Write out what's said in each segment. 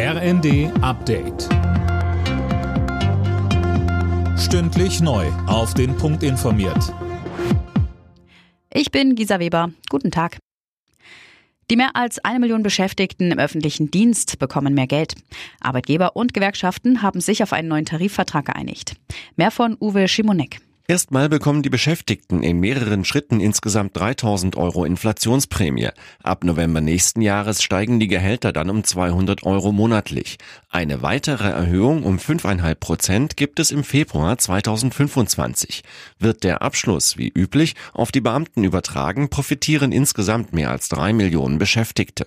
RND Update. Stündlich neu. Auf den Punkt informiert. Ich bin Gisa Weber. Guten Tag. Die mehr als eine Million Beschäftigten im öffentlichen Dienst bekommen mehr Geld. Arbeitgeber und Gewerkschaften haben sich auf einen neuen Tarifvertrag geeinigt. Mehr von Uwe Schimonek. Erstmal bekommen die Beschäftigten in mehreren Schritten insgesamt 3000 Euro Inflationsprämie. Ab November nächsten Jahres steigen die Gehälter dann um 200 Euro monatlich. Eine weitere Erhöhung um 5,5 Prozent gibt es im Februar 2025. Wird der Abschluss wie üblich auf die Beamten übertragen, profitieren insgesamt mehr als drei Millionen Beschäftigte.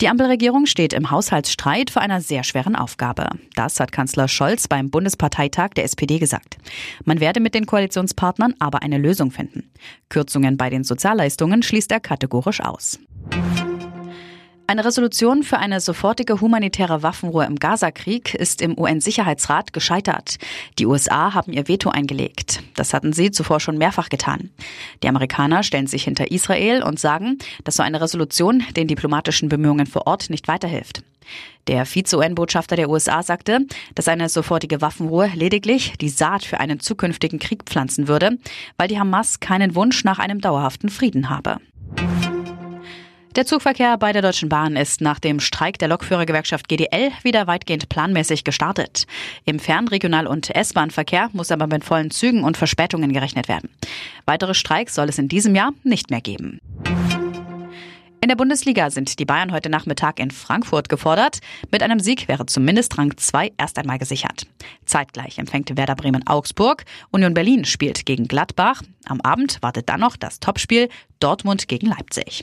Die Ampelregierung steht im Haushaltsstreit vor einer sehr schweren Aufgabe. Das hat Kanzler Scholz beim Bundesparteitag der SPD gesagt. Man werde mit den Koalitionspartnern aber eine Lösung finden. Kürzungen bei den Sozialleistungen schließt er kategorisch aus. Eine Resolution für eine sofortige humanitäre Waffenruhe im Gazakrieg ist im UN-Sicherheitsrat gescheitert. Die USA haben ihr Veto eingelegt. Das hatten sie zuvor schon mehrfach getan. Die Amerikaner stellen sich hinter Israel und sagen, dass so eine Resolution den diplomatischen Bemühungen vor Ort nicht weiterhilft. Der Vize-UN-Botschafter der USA sagte, dass eine sofortige Waffenruhe lediglich die Saat für einen zukünftigen Krieg pflanzen würde, weil die Hamas keinen Wunsch nach einem dauerhaften Frieden habe. Der Zugverkehr bei der Deutschen Bahn ist nach dem Streik der Lokführergewerkschaft GDL wieder weitgehend planmäßig gestartet. Im Fern-, Regional- und S-Bahn-Verkehr muss aber mit vollen Zügen und Verspätungen gerechnet werden. Weitere Streiks soll es in diesem Jahr nicht mehr geben. In der Bundesliga sind die Bayern heute Nachmittag in Frankfurt gefordert. Mit einem Sieg wäre zumindest Rang 2 erst einmal gesichert. Zeitgleich empfängt Werder Bremen Augsburg. Union Berlin spielt gegen Gladbach. Am Abend wartet dann noch das Topspiel Dortmund gegen Leipzig.